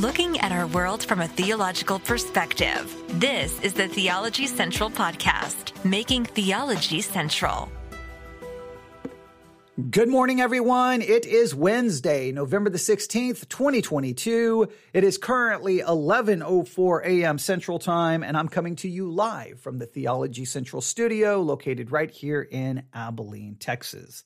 looking at our world from a theological perspective. This is the Theology Central Podcast, making theology central. Good morning, everyone. It is Wednesday, November the 16th, 2022. It is currently 11.04 a.m. Central Time, and I'm coming to you live from the Theology Central studio located right here in Abilene, Texas.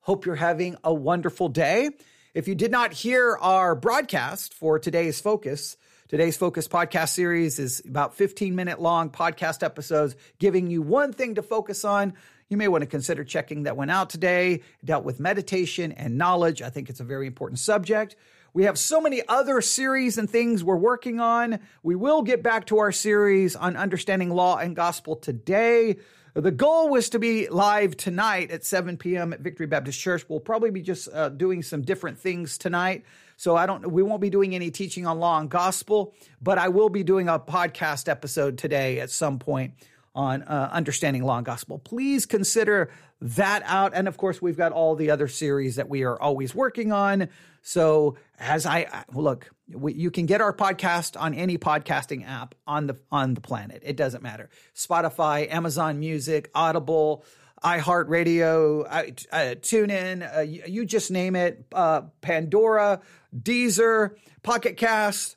Hope you're having a wonderful day. If you did not hear our broadcast for today's focus, Today's Focus podcast series is about 15 minute long podcast episodes giving you one thing to focus on you may want to consider checking that one out today. It dealt with meditation and knowledge. I think it's a very important subject. We have so many other series and things we're working on. We will get back to our series on understanding law and gospel today. The goal was to be live tonight at 7 p.m. at Victory Baptist Church. We'll probably be just uh, doing some different things tonight. So I don't we won't be doing any teaching on law and gospel, but I will be doing a podcast episode today at some point on uh, understanding law and gospel. Please consider that out. And of course, we've got all the other series that we are always working on. So as I look, we, you can get our podcast on any podcasting app on the on the planet. It doesn't matter. Spotify, Amazon Music, Audible, iHeartRadio, uh, TuneIn, uh, you, you, just name it. Uh, Pandora, Deezer, Pocket Cast,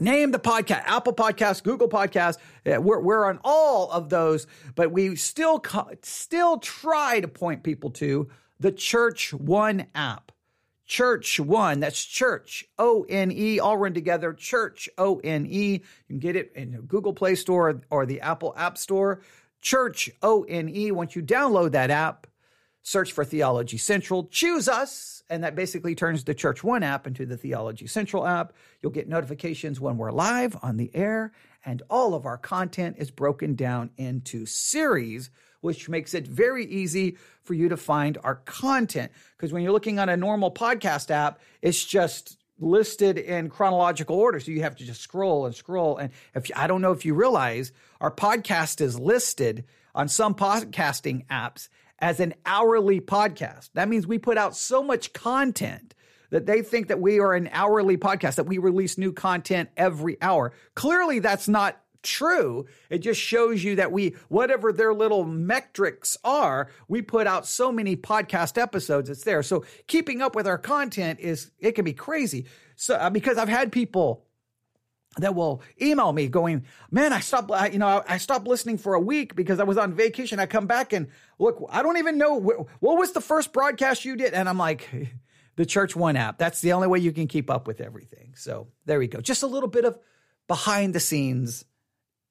Name the podcast, Apple Podcast, Google Podcast. We're, we're on all of those, but we still still try to point people to the Church One app. Church One, that's Church O N E, all run together. Church O N E. You can get it in Google Play Store or the Apple App Store. Church O N E. Once you download that app, search for Theology Central, choose us and that basically turns the Church One app into the Theology Central app. You'll get notifications when we're live on the air, and all of our content is broken down into series, which makes it very easy for you to find our content. Because when you're looking on a normal podcast app, it's just listed in chronological order. So you have to just scroll and scroll. And if I don't know if you realize, our podcast is listed on some podcasting apps as an hourly podcast. That means we put out so much content that they think that we are an hourly podcast, that we release new content every hour. Clearly, that's not true. It just shows you that we, whatever their little metrics are, we put out so many podcast episodes, it's there. So keeping up with our content is, it can be crazy. So, uh, because I've had people that will email me going, man, I stopped, I, you know, I stopped listening for a week because I was on vacation. I come back and look, I don't even know wh- what was the first broadcast you did. And I'm like, the Church One app. That's the only way you can keep up with everything. So there we go. Just a little bit of behind the scenes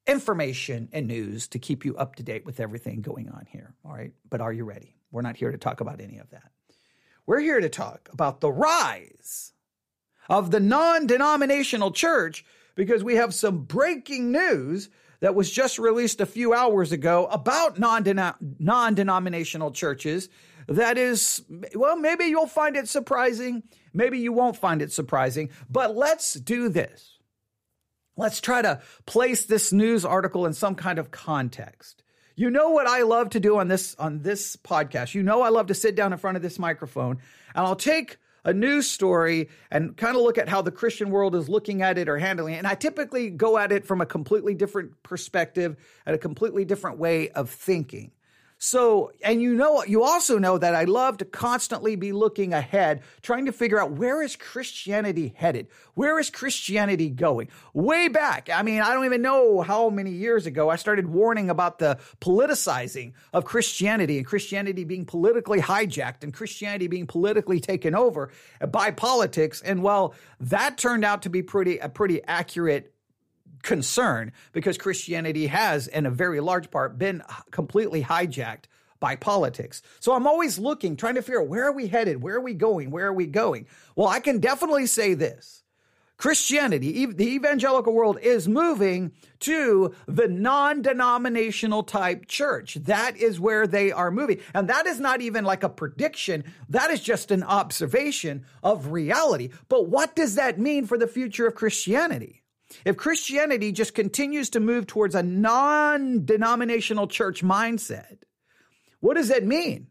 information and news to keep you up to date with everything going on here. All right. But are you ready? We're not here to talk about any of that. We're here to talk about the rise of the non denominational church because we have some breaking news that was just released a few hours ago about non denominational churches. That is, well, maybe you'll find it surprising. Maybe you won't find it surprising. But let's do this. Let's try to place this news article in some kind of context. You know what I love to do on this on this podcast. You know I love to sit down in front of this microphone and I'll take a news story and kind of look at how the Christian world is looking at it or handling it. And I typically go at it from a completely different perspective and a completely different way of thinking. So, and you know, you also know that I love to constantly be looking ahead, trying to figure out where is Christianity headed? Where is Christianity going? Way back. I mean, I don't even know how many years ago I started warning about the politicizing of Christianity and Christianity being politically hijacked and Christianity being politically taken over by politics. And well, that turned out to be pretty, a pretty accurate concern because Christianity has, in a very large part, been completely hijacked by politics. So I'm always looking, trying to figure out where are we headed? Where are we going? Where are we going? Well, I can definitely say this. Christianity, the evangelical world is moving to the non denominational type church. That is where they are moving. And that is not even like a prediction. That is just an observation of reality. But what does that mean for the future of Christianity? If Christianity just continues to move towards a non denominational church mindset, what does that mean?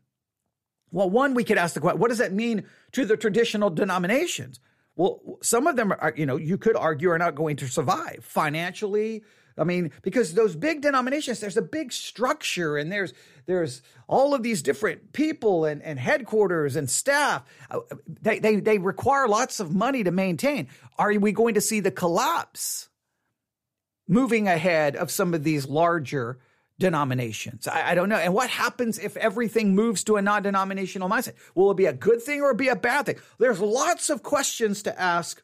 Well, one, we could ask the question what does that mean to the traditional denominations? well, some of them are, you know, you could argue are not going to survive financially. I mean, because those big denominations, there's a big structure and there's there's all of these different people and, and headquarters and staff. Uh, they, they they require lots of money to maintain. Are we going to see the collapse moving ahead of some of these larger denominations. I, I, don't know. And what happens if everything moves to a non denominational mindset? Will it be a good thing or be a bad thing? There's lots of questions to ask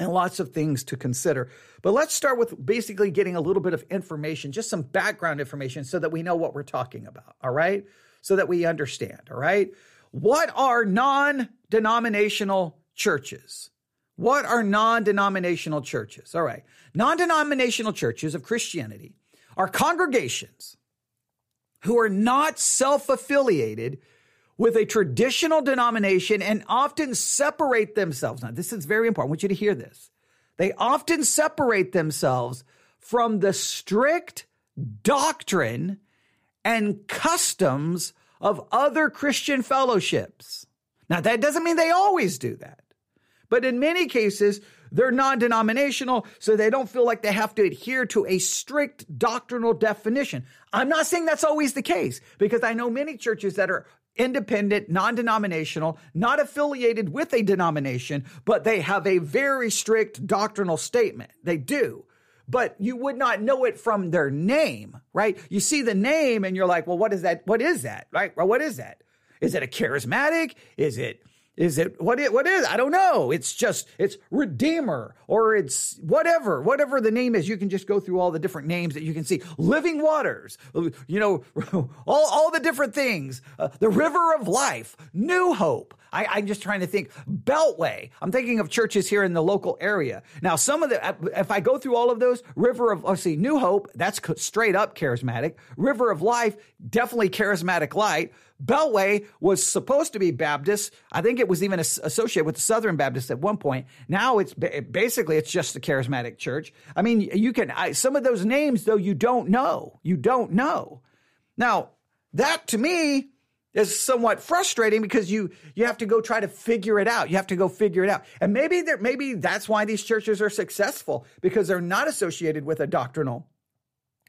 and lots of things to consider. But let's start with basically getting a little bit of information, just some background information so that we know what we're talking about. All right. So that we understand. All right. What are non denominational churches? What are non denominational churches? All right. Non denominational churches of Christianity are congregations who are not self affiliated with a traditional denomination and often separate themselves. Now, this is very important. I want you to hear this. They often separate themselves from the strict doctrine and customs of other Christian fellowships. Now, that doesn't mean they always do that. But in many cases, they're non denominational, so they don't feel like they have to adhere to a strict doctrinal definition. I'm not saying that's always the case because I know many churches that are independent, non denominational, not affiliated with a denomination, but they have a very strict doctrinal statement. They do. But you would not know it from their name, right? You see the name and you're like, well, what is that? What is that? Right? Well, what is that? Is it a charismatic? Is it is it what it what is? I don't know. It's just it's Redeemer or it's whatever, whatever the name is. You can just go through all the different names that you can see. Living waters, you know, all all the different things. Uh, the River of Life, New Hope. I, am just trying to think. Beltway. I'm thinking of churches here in the local area. Now, some of the if I go through all of those, River of let's see, New Hope. That's straight up charismatic. River of Life, definitely charismatic light. Beltway was supposed to be Baptist. I think it was even associated with the Southern Baptist at one point. Now it's basically it's just a charismatic church. I mean, you can I, some of those names though you don't know. You don't know. Now that to me is somewhat frustrating because you you have to go try to figure it out. You have to go figure it out. And maybe there maybe that's why these churches are successful because they're not associated with a doctrinal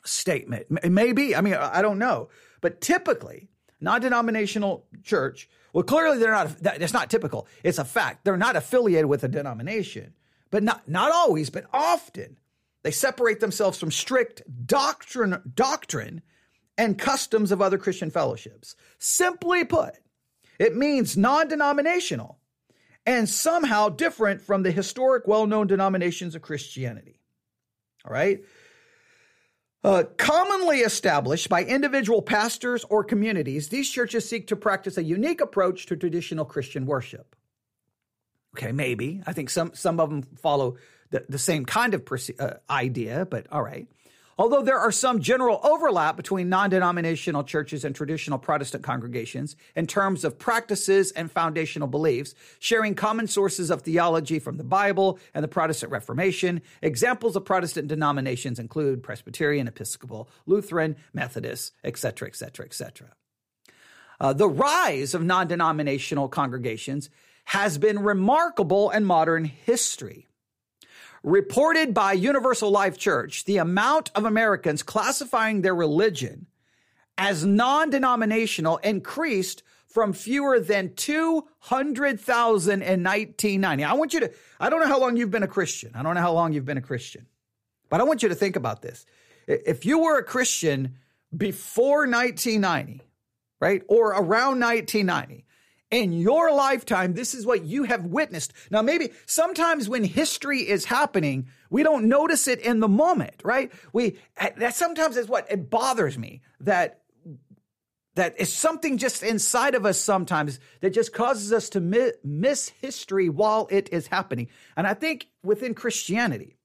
statement. Maybe I mean I don't know, but typically non-denominational church. Well, clearly they're not. That's not typical. It's a fact. They're not affiliated with a denomination, but not not always, but often they separate themselves from strict doctrine doctrine and customs of other Christian fellowships. Simply put, it means non-denominational and somehow different from the historic, well-known denominations of Christianity. All right. Uh, commonly established by individual pastors or communities, these churches seek to practice a unique approach to traditional Christian worship. Okay, maybe. I think some, some of them follow the, the same kind of uh, idea, but all right. Although there are some general overlap between non denominational churches and traditional Protestant congregations in terms of practices and foundational beliefs, sharing common sources of theology from the Bible and the Protestant Reformation, examples of Protestant denominations include Presbyterian, Episcopal, Lutheran, Methodist, etc., etc., etc. the rise of non denominational congregations has been remarkable in modern history. Reported by Universal Life Church, the amount of Americans classifying their religion as non denominational increased from fewer than 200,000 in 1990. I want you to, I don't know how long you've been a Christian. I don't know how long you've been a Christian, but I want you to think about this. If you were a Christian before 1990, right, or around 1990, in your lifetime, this is what you have witnessed. Now, maybe sometimes when history is happening, we don't notice it in the moment, right? We, that sometimes is what it bothers me that that is something just inside of us sometimes that just causes us to mi- miss history while it is happening. And I think within Christianity,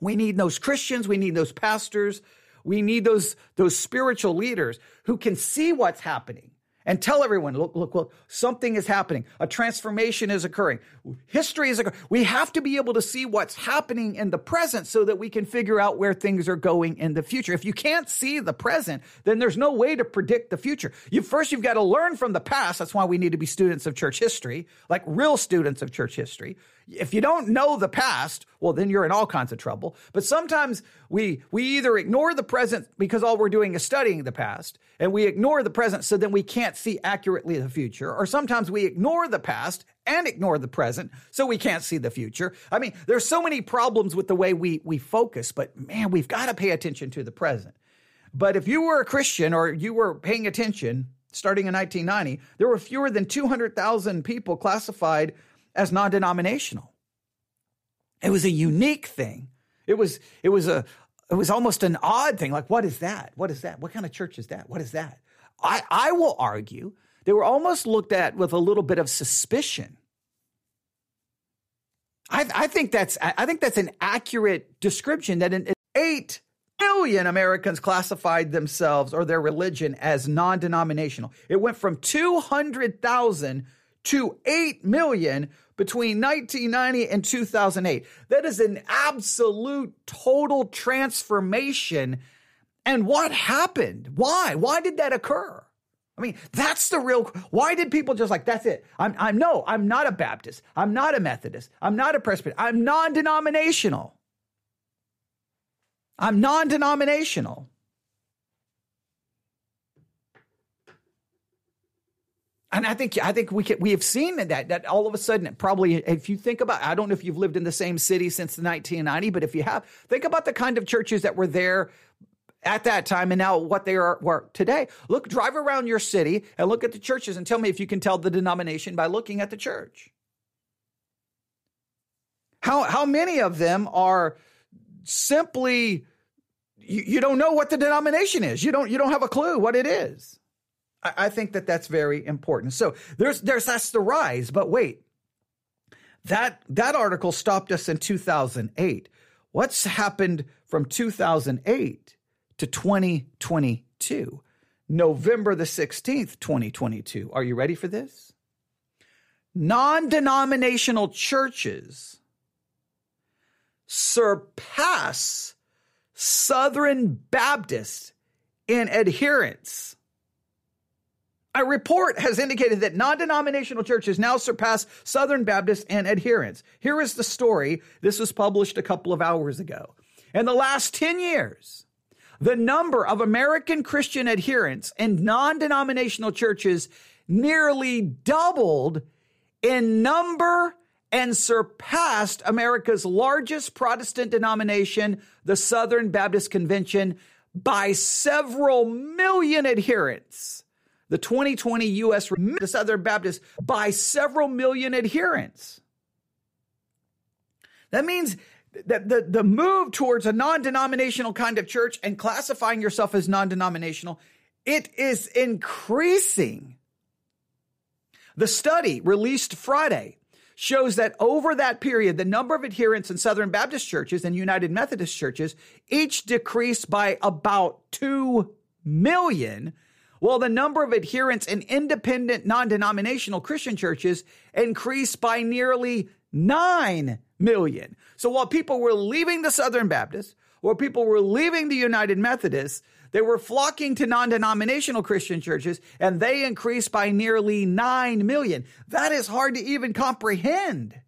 we need those Christians, we need those pastors, we need those, those spiritual leaders who can see what's happening and tell everyone, look, look, look, something is happening. A transformation is occurring. History is occurring. We have to be able to see what's happening in the present so that we can figure out where things are going in the future. If you can't see the present, then there's no way to predict the future. You first, you've got to learn from the past. That's why we need to be students of church history, like real students of church history. If you don't know the past, well, then you're in all kinds of trouble. But sometimes we, we either ignore the present because all we're doing is studying the past and we ignore the present so then we can't see accurately the future. Or sometimes we ignore the past and ignore the present so we can't see the future. I mean, there's so many problems with the way we, we focus, but man, we've got to pay attention to the present. But if you were a Christian or you were paying attention starting in 1990, there were fewer than 200,000 people classified as non-denominational. It was a unique thing. It was it was a it was almost an odd thing. Like, what is that? What is that? What kind of church is that? What is that? I, I will argue they were almost looked at with a little bit of suspicion. I, I think that's I think that's an accurate description that in eight million Americans classified themselves or their religion as non-denominational. It went from 200,000 to 8 million between 1990 and 2008. That is an absolute total transformation. And what happened? Why? Why did that occur? I mean, that's the real. Why did people just like that's it? I'm. I'm no. I'm not a Baptist. I'm not a Methodist. I'm not a Presbyterian. I'm non-denominational. I'm non-denominational. And I think I think we can, we have seen that that all of a sudden probably if you think about I don't know if you've lived in the same city since the 1990 but if you have think about the kind of churches that were there at that time and now what they are were today. Look drive around your city and look at the churches and tell me if you can tell the denomination by looking at the church. How how many of them are simply you, you don't know what the denomination is. You don't you don't have a clue what it is I, think that that's very important. So there's there's that's the rise, but wait, that that article stopped us in 2008. What's happened from 2008 to 2022? November the 16th, 2022. Are you ready for this? Non denominational churches surpass Southern Baptists in adherents a report has indicated that non denominational churches now surpass Southern Baptists in adherents. Here is the story. This was published a couple of hours ago. In the last 10 years, the number of American Christian adherents in non denominational churches nearly doubled in number and surpassed America's largest Protestant denomination, the Southern Baptist Convention, by several million adherents the 2020 U.S. the Southern Baptist by several million adherents. That means that the, the move towards a non-denominational kind of church and classifying yourself as non-denominational, it is increasing. The study released Friday shows that over that period, the number of adherents in Southern Baptist churches and United Methodist churches each decreased by about 2 million while the number of adherents in independent non denominational Christian churches increased by nearly 9 million. So while people were leaving the Southern Baptists, while people were leaving the United Methodists, they were flocking to non denominational Christian churches, and they increased by nearly 9 million. That is hard to even comprehend.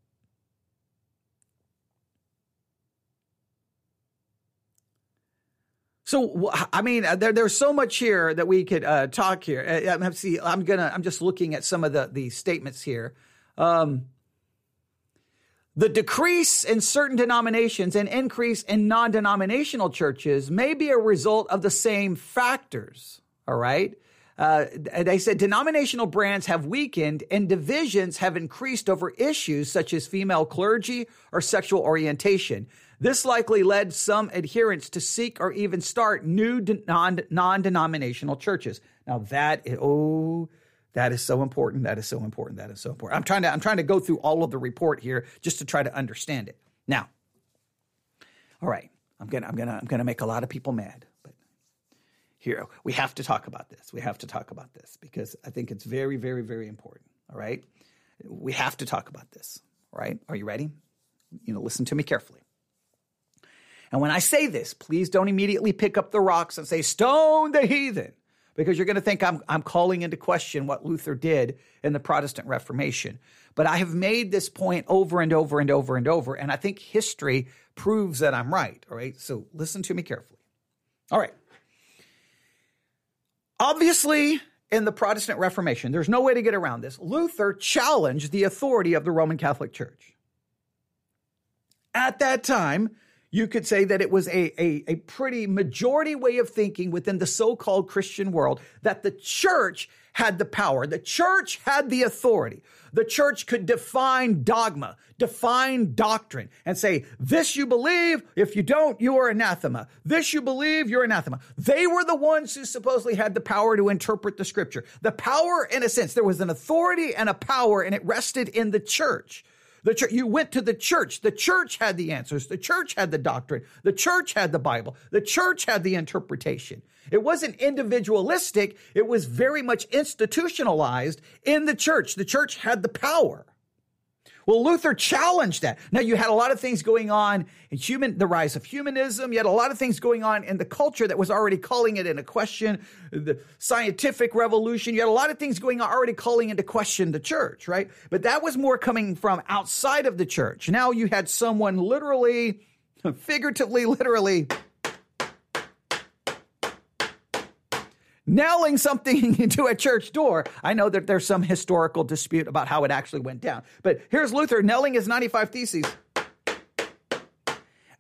So I mean, uh, there, there's so much here that we could uh, talk here. Uh, see, I'm gonna. I'm just looking at some of the the statements here. Um, the decrease in certain denominations and increase in non-denominational churches may be a result of the same factors. All right. Uh, they said denominational brands have weakened and divisions have increased over issues such as female clergy or sexual orientation. This likely led some adherents to seek or even start new non denominational churches. Now, that is, oh, that is so important. That is so important. That is so important. I'm trying to I'm trying to go through all of the report here just to try to understand it. Now, all right, I'm gonna I'm gonna I'm gonna make a lot of people mad, but here, we have to talk about this. We have to talk about this because I think it's very, very, very important. All right. We have to talk about this. All right. Are you ready? You know, listen to me carefully. And when I say this, please don't immediately pick up the rocks and say, Stone the heathen, because you're going to think I'm, I'm calling into question what Luther did in the Protestant Reformation. But I have made this point over and over and over and over, and I think history proves that I'm right. All right. So listen to me carefully. All right. Obviously, in the Protestant Reformation, there's no way to get around this. Luther challenged the authority of the Roman Catholic Church. At that time, you could say that it was a, a, a pretty majority way of thinking within the so called Christian world that the church had the power. The church had the authority. The church could define dogma, define doctrine, and say, this you believe. If you don't, you are anathema. This you believe, you're anathema. They were the ones who supposedly had the power to interpret the scripture. The power, in a sense, there was an authority and a power, and it rested in the church. The church, you went to the church. The church had the answers. The church had the doctrine. The church had the Bible. The church had the interpretation. It wasn't individualistic. It was very much institutionalized in the church. The church had the power. Well, Luther challenged that. Now you had a lot of things going on in human, the rise of humanism. You had a lot of things going on in the culture that was already calling it into question. The scientific revolution. You had a lot of things going on already calling into question the church, right? But that was more coming from outside of the church. Now you had someone literally, figuratively, literally nailing something into a church door. I know that there's some historical dispute about how it actually went down. But here's Luther nailing his 95 Theses.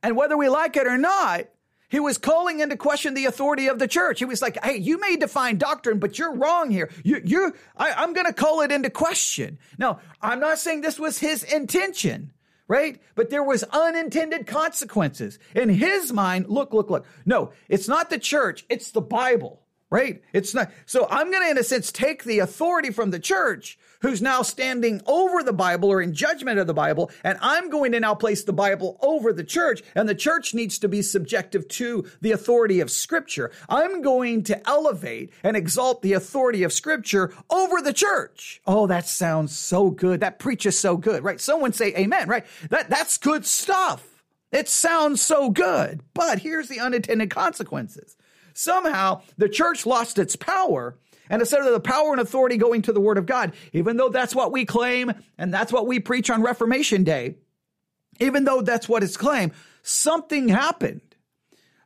And whether we like it or not, he was calling into question the authority of the church. He was like, "Hey, you may define doctrine, but you're wrong here. You, you, I, am going to call it into question." Now, I'm not saying this was his intention, right? But there was unintended consequences in his mind. Look, look, look. No, it's not the church; it's the Bible right? It's not. So I'm going to, in a sense, take the authority from the church who's now standing over the Bible or in judgment of the Bible, and I'm going to now place the Bible over the church, and the church needs to be subjective to the authority of Scripture. I'm going to elevate and exalt the authority of Scripture over the church. Oh, that sounds so good. That preaches so good, right? Someone say amen, right? That, that's good stuff. It sounds so good, but here's the unintended consequences. Somehow the church lost its power. And instead of the power and authority going to the word of God, even though that's what we claim and that's what we preach on Reformation Day, even though that's what it's claimed, something happened.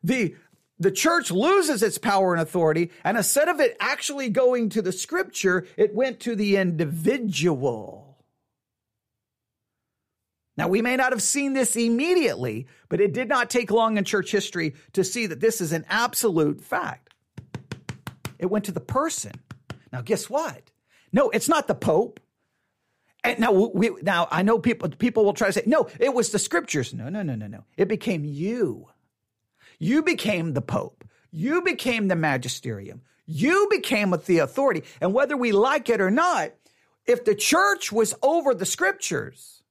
The, the church loses its power and authority, and instead of it actually going to the scripture, it went to the individual. Now, we may not have seen this immediately, but it did not take long in church history to see that this is an absolute fact. It went to the person. Now, guess what? No, it's not the Pope. And now, we, now I know people, people will try to say, no, it was the scriptures. No, no, no, no, no. It became you. You became the Pope. You became the magisterium. You became with the authority. And whether we like it or not, if the church was over the scriptures,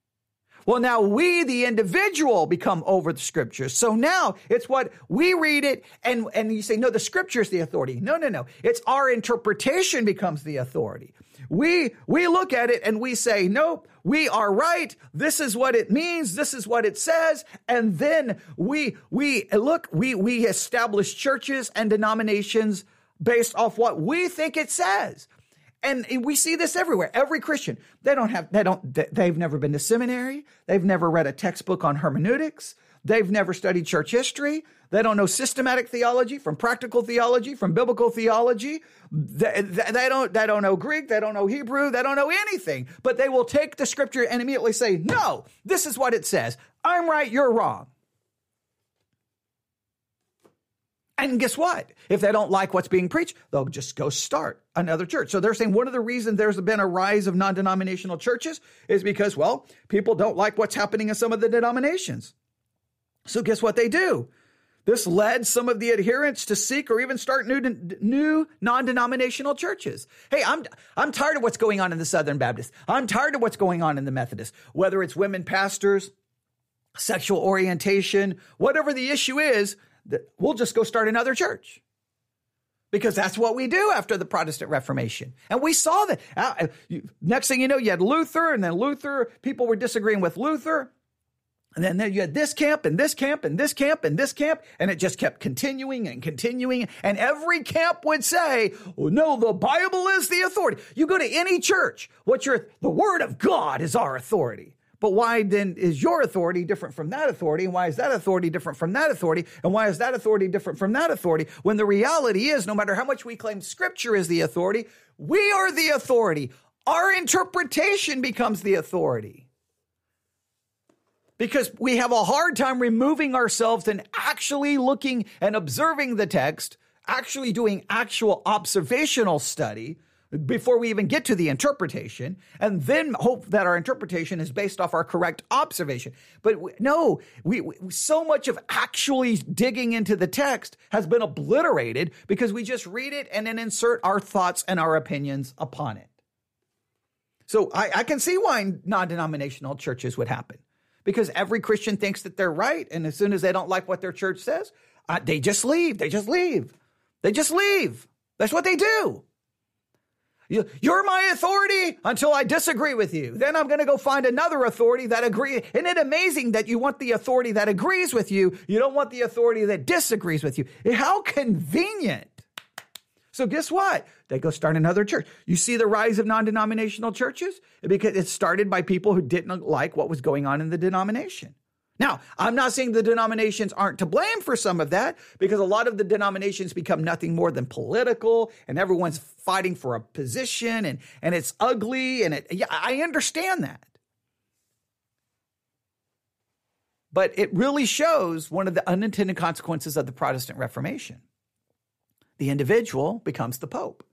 well, now we, the individual, become over the scriptures. So now it's what we read it and, and you say, no, the scripture is the authority. No, no, no. It's our interpretation becomes the authority. We, we look at it and we say, nope, we are right. This is what it means. This is what it says. And then we, we look, we, we establish churches and denominations based off what we think it says. And we see this everywhere. Every Christian, they don't have, they don't, they've never been to seminary. They've never read a textbook on hermeneutics. They've never studied church history. They don't know systematic theology from practical theology, from biblical theology. They, they, don't, they don't know Greek. They don't know Hebrew. They don't know anything, but they will take the scripture and immediately say, no, this is what it says. I'm right. You're wrong. And guess what? If they don't like what's being preached, they'll just go start another church. So they're saying one of the reasons there's been a rise of non denominational churches is because, well, people don't like what's happening in some of the denominations. So guess what they do? This led some of the adherents to seek or even start new, new non-denominational churches. Hey, I'm, I'm tired of what's going on in the Southern Baptist. I'm tired of what's going on in the Methodist, whether it's women pastors, sexual orientation, whatever the issue is, we'll just go start another church. because that's what we do after the Protestant Reformation. And we saw that. Uh, next thing you know, you had Luther, and then Luther, people were disagreeing with Luther. And then, you had this camp and this camp and this camp and this camp, and it just kept continuing and continuing. And every camp would say, oh, no, the Bible is the authority. You go to any church, what's your, the word of God is our authority. But why then is your authority different from that authority? And why is that authority different from that authority? And why is that authority different from that authority? When the reality is, no matter how much we claim scripture is the authority, we are the authority. Our interpretation becomes the authority because we have a hard time removing ourselves and actually looking and observing the text, actually doing actual observational study before we even get to the interpretation, and then hope that our interpretation is based off our correct observation. But we, no, we, we, so much of actually digging into the text has been obliterated because we just read it and then insert our thoughts and our opinions upon it. So I, I can see why non-denominational churches would happen because every Christian thinks that they're right. And as soon as they don't like what their church says, uh, they just leave. They just leave. They just leave. That's what they do. You, you're my authority until I disagree with you. Then I'm going to go find another authority that agrees. Isn't it amazing that you want the authority that agrees with you? You don't want the authority that disagrees with you. How convenient. So guess what? They go start another church. You see the rise of non-denominational churches because it started by people who didn't like what was going on in the denomination. Now, I'm not saying the denominations aren't to blame for some of that because a lot of the denominations become nothing more than political and everyone's fighting for a position and, and it's ugly. And it, yeah, I understand that. But it really shows one of the unintended consequences of the Protestant Reformation the individual becomes the pope.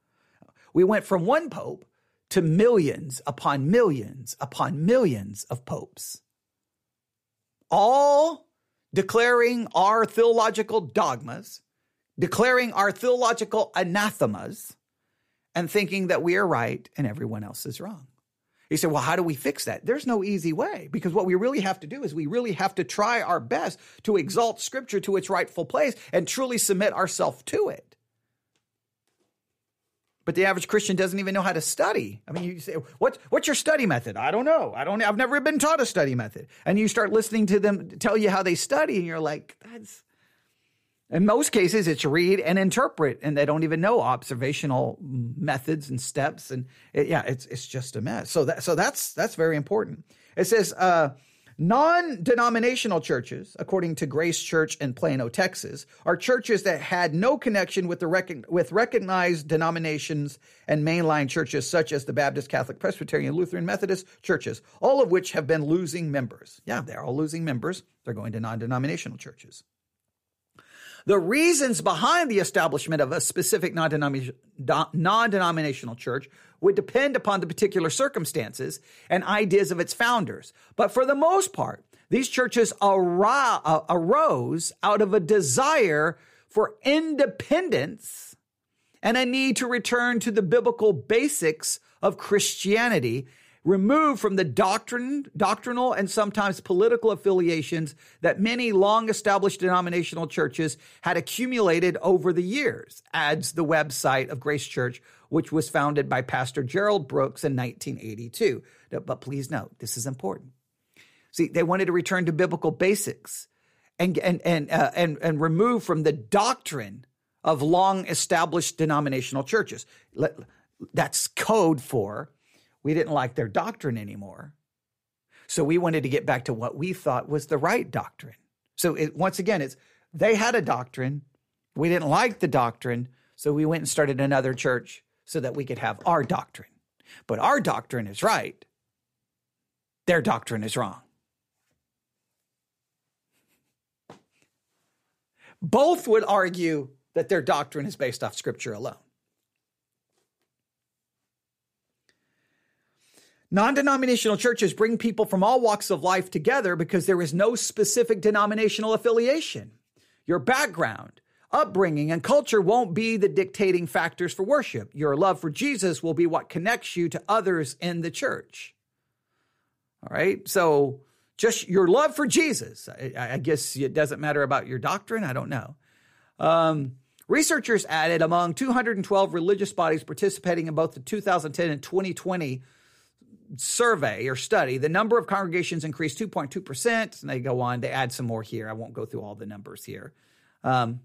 We went from one pope to millions upon millions upon millions of popes, all declaring our theological dogmas, declaring our theological anathemas, and thinking that we are right and everyone else is wrong. He said, Well, how do we fix that? There's no easy way because what we really have to do is we really have to try our best to exalt Scripture to its rightful place and truly submit ourselves to it. But the average Christian doesn't even know how to study. I mean, you say, "What's what's your study method?" I don't know. I don't. I've never been taught a study method. And you start listening to them tell you how they study, and you're like, "That's." In most cases, it's read and interpret, and they don't even know observational methods and steps. And it, yeah, it's it's just a mess. So that so that's that's very important. It says. Uh, Non denominational churches, according to Grace Church in Plano, Texas, are churches that had no connection with, the rec- with recognized denominations and mainline churches such as the Baptist, Catholic, Presbyterian, Lutheran, Methodist churches, all of which have been losing members. Yeah, they're all losing members. They're going to non denominational churches. The reasons behind the establishment of a specific non denominational church would depend upon the particular circumstances and ideas of its founders. But for the most part, these churches uh, arose out of a desire for independence and a need to return to the biblical basics of Christianity removed from the doctrine, doctrinal and sometimes political affiliations that many long established denominational churches had accumulated over the years, adds the website of Grace Church, which was founded by Pastor Gerald Brooks in 1982. But please note, this is important. See, they wanted to return to biblical basics and, and, and, uh, and, and remove from the doctrine of long established denominational churches. That's code for we didn't like their doctrine anymore. So we wanted to get back to what we thought was the right doctrine. So it, once again, it's they had a doctrine. We didn't like the doctrine. So we went and started another church so that we could have our doctrine. But our doctrine is right. Their doctrine is wrong. Both would argue that their doctrine is based off scripture alone. Non denominational churches bring people from all walks of life together because there is no specific denominational affiliation. Your background, upbringing, and culture won't be the dictating factors for worship. Your love for Jesus will be what connects you to others in the church. All right. So just your love for Jesus. I, I guess it doesn't matter about your doctrine. I don't know. Um, Researchers added among 212 religious bodies participating in both the 2010 and 2020 survey or study, the number of congregations increased 2.2%. And they go on, they add some more here. I won't go through all the numbers here. Um,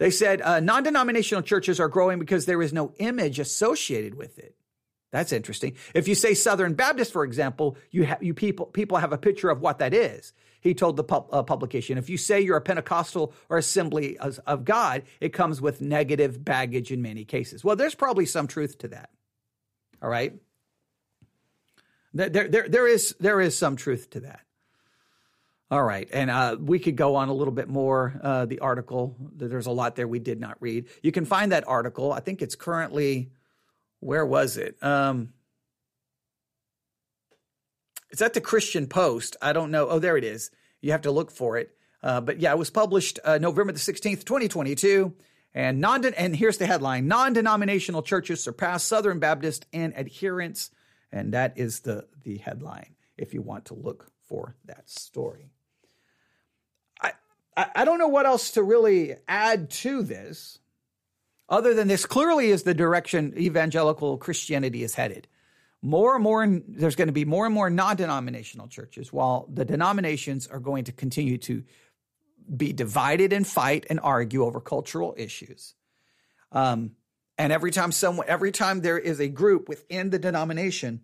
they said uh, non denominational churches are growing because there is no image associated with it. That's interesting. If you say Southern Baptist, for example, you have you people people have a picture of what that is. He told the pub, uh, publication, if you say you're a Pentecostal or Assembly of, of God, it comes with negative baggage in many cases. Well, there's probably some truth to that. All right, there there there is there is some truth to that. All right, and uh, we could go on a little bit more. Uh, the article, there's a lot there we did not read. You can find that article. I think it's currently where was it? Um, it's at the Christian Post. I don't know. Oh, there it is. You have to look for it. Uh, but yeah, it was published uh, November the 16th, 2022. And non and here's the headline: Non-denominational churches surpass Southern Baptist in adherents, and that is the the headline. If you want to look for that story, I I, don't know what else to really add to this other than this clearly is the direction evangelical Christianity is headed. More and more, there's going to be more and more non denominational churches, while the denominations are going to continue to be divided and fight and argue over cultural issues. Um, and every time someone, every time there is a group within the denomination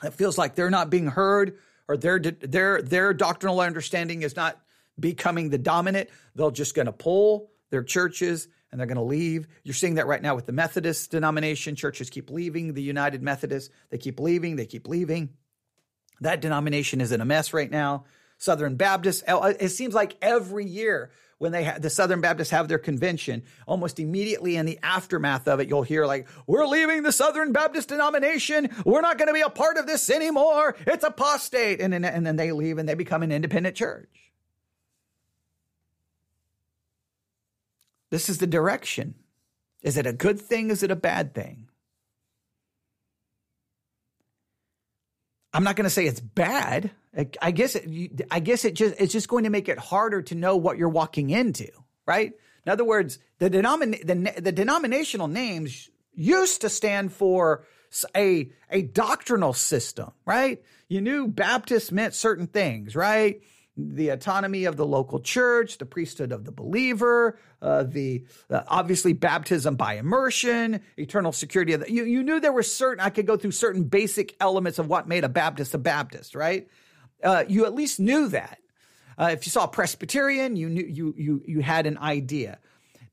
that feels like they're not being heard or their their their doctrinal understanding is not becoming the dominant, they're just going to pull their churches and they're going to leave. You're seeing that right now with the Methodist denomination. Churches keep leaving the United Methodists. They keep leaving, they keep leaving. That denomination is in a mess right now. Southern Baptists, uh, it seems like every year when they ha- the Southern Baptists have their convention, almost immediately in the aftermath of it, you'll hear like, "We're leaving the Southern Baptist denomination. We're not going to be a part of this anymore. It's apostate." And then, and then they leave and they become an independent church. This is the direction. Is it a good thing? Is it a bad thing? I'm not going to say it's bad. I guess it, I guess it just it's just going to make it harder to know what you're walking into, right? In other words, the, denomin- the, the denominational names used to stand for a a doctrinal system, right? You knew Baptist meant certain things, right? The autonomy of the local church, the priesthood of the believer, uh, the uh, obviously baptism by immersion, eternal security of the. You, you knew there were certain. I could go through certain basic elements of what made a Baptist a Baptist, right? Uh, you at least knew that. Uh, if you saw a Presbyterian, you knew you you you had an idea.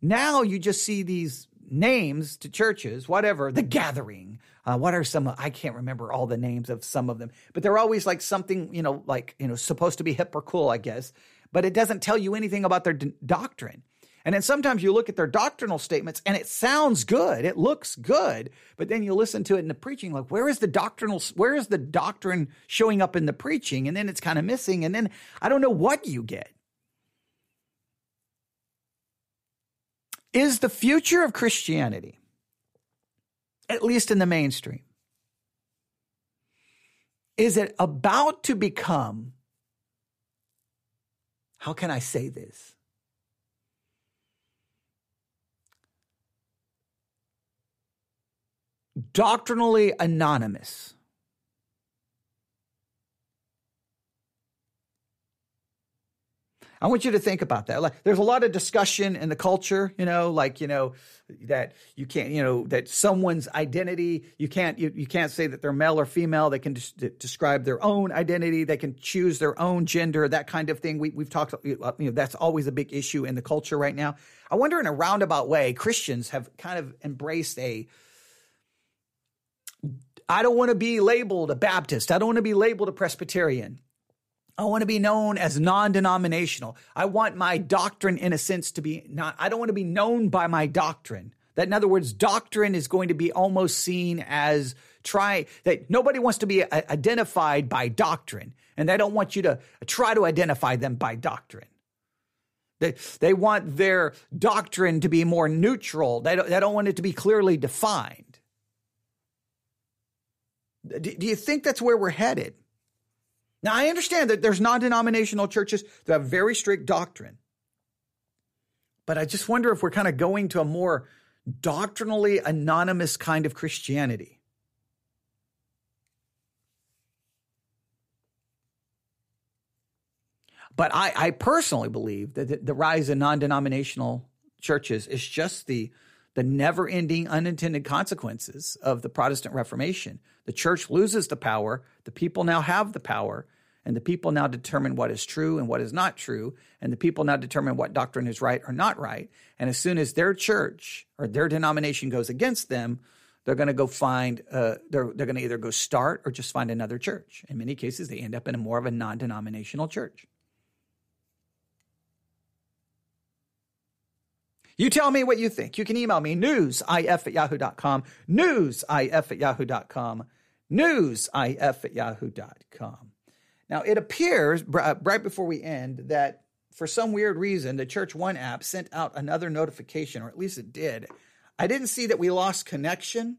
Now you just see these names to churches, whatever, the gathering. Uh, what are some? I can't remember all the names of some of them, but they're always like something, you know, like, you know, supposed to be hip or cool, I guess, but it doesn't tell you anything about their d- doctrine. And then sometimes you look at their doctrinal statements and it sounds good. It looks good. But then you listen to it in the preaching, like, where is the doctrinal, where is the doctrine showing up in the preaching? And then it's kind of missing. And then I don't know what you get. is the future of Christianity, at least in the mainstream, is it about to become, how can I say this? Doctrinally anonymous. I want you to think about that. Like, there's a lot of discussion in the culture, you know, like you know that you can't, you know, that someone's identity you can't you, you can't say that they're male or female. They can des- describe their own identity. They can choose their own gender, that kind of thing. We, we've talked, you know, that's always a big issue in the culture right now. I wonder, in a roundabout way, Christians have kind of embraced a I don't want to be labeled a Baptist. I don't want to be labeled a Presbyterian. I want to be known as non denominational. I want my doctrine, in a sense, to be not, I don't want to be known by my doctrine. That, in other words, doctrine is going to be almost seen as try, that nobody wants to be uh, identified by doctrine. And they don't want you to try to identify them by doctrine. They, they want their doctrine to be more neutral. They don't, they don't want it to be clearly defined. Do, do you think that's where we're headed? Now, I understand that there's non denominational churches that have very strict doctrine. but I just wonder if we're kind of going to a more doctrinally anonymous kind of Christianity. But I, I personally believe that the, the rise in non denominational churches is just the, the never ending unintended consequences of the Protestant Reformation. The church loses the power, the people now have the power, and the people now determine what is true and what is not true, and the people now determine what doctrine is right or not right. And as soon as their church or their denomination goes against them, they're going to go find uh, they're they're going to either go start or just find another church. In many cases, they end up in a more of a non-denominational church. You tell me what you think. You can email me newsif at yahoo.com, newsif at yahoo.com, newsif at yahoo.com. Now, it appears uh, right before we end that for some weird reason, the Church One app sent out another notification, or at least it did. I didn't see that we lost connection.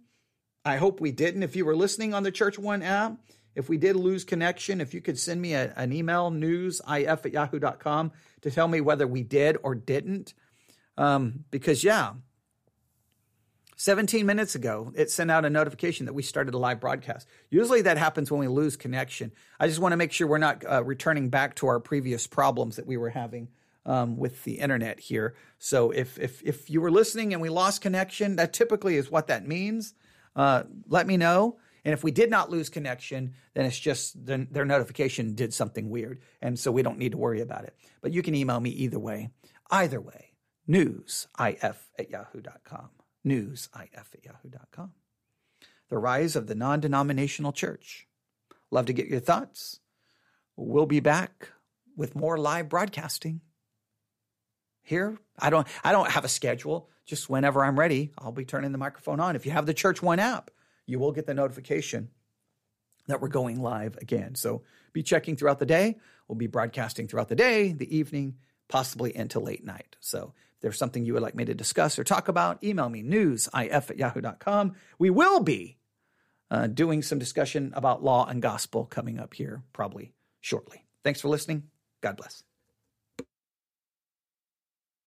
I hope we didn't. If you were listening on the Church One app, if we did lose connection, if you could send me a, an email, newsif at yahoo.com, to tell me whether we did or didn't. Um, because, yeah, 17 minutes ago, it sent out a notification that we started a live broadcast. Usually that happens when we lose connection. I just want to make sure we're not uh, returning back to our previous problems that we were having um, with the internet here. So if, if, if you were listening and we lost connection, that typically is what that means. Uh, let me know. And if we did not lose connection, then it's just the, their notification did something weird. And so we don't need to worry about it. But you can email me either way. Either way, newsif at yahoo.com newsif at yahoo.com. The rise of the non denominational church. Love to get your thoughts. We'll be back with more live broadcasting. Here, I don't I don't have a schedule. Just whenever I'm ready, I'll be turning the microphone on. If you have the Church One app, you will get the notification that we're going live again. So be checking throughout the day. We'll be broadcasting throughout the day, the evening, possibly into late night. So if there's something you would like me to discuss or talk about, email me newsif at yahoo.com. We will be uh, doing some discussion about law and gospel coming up here probably shortly. Thanks for listening. God bless.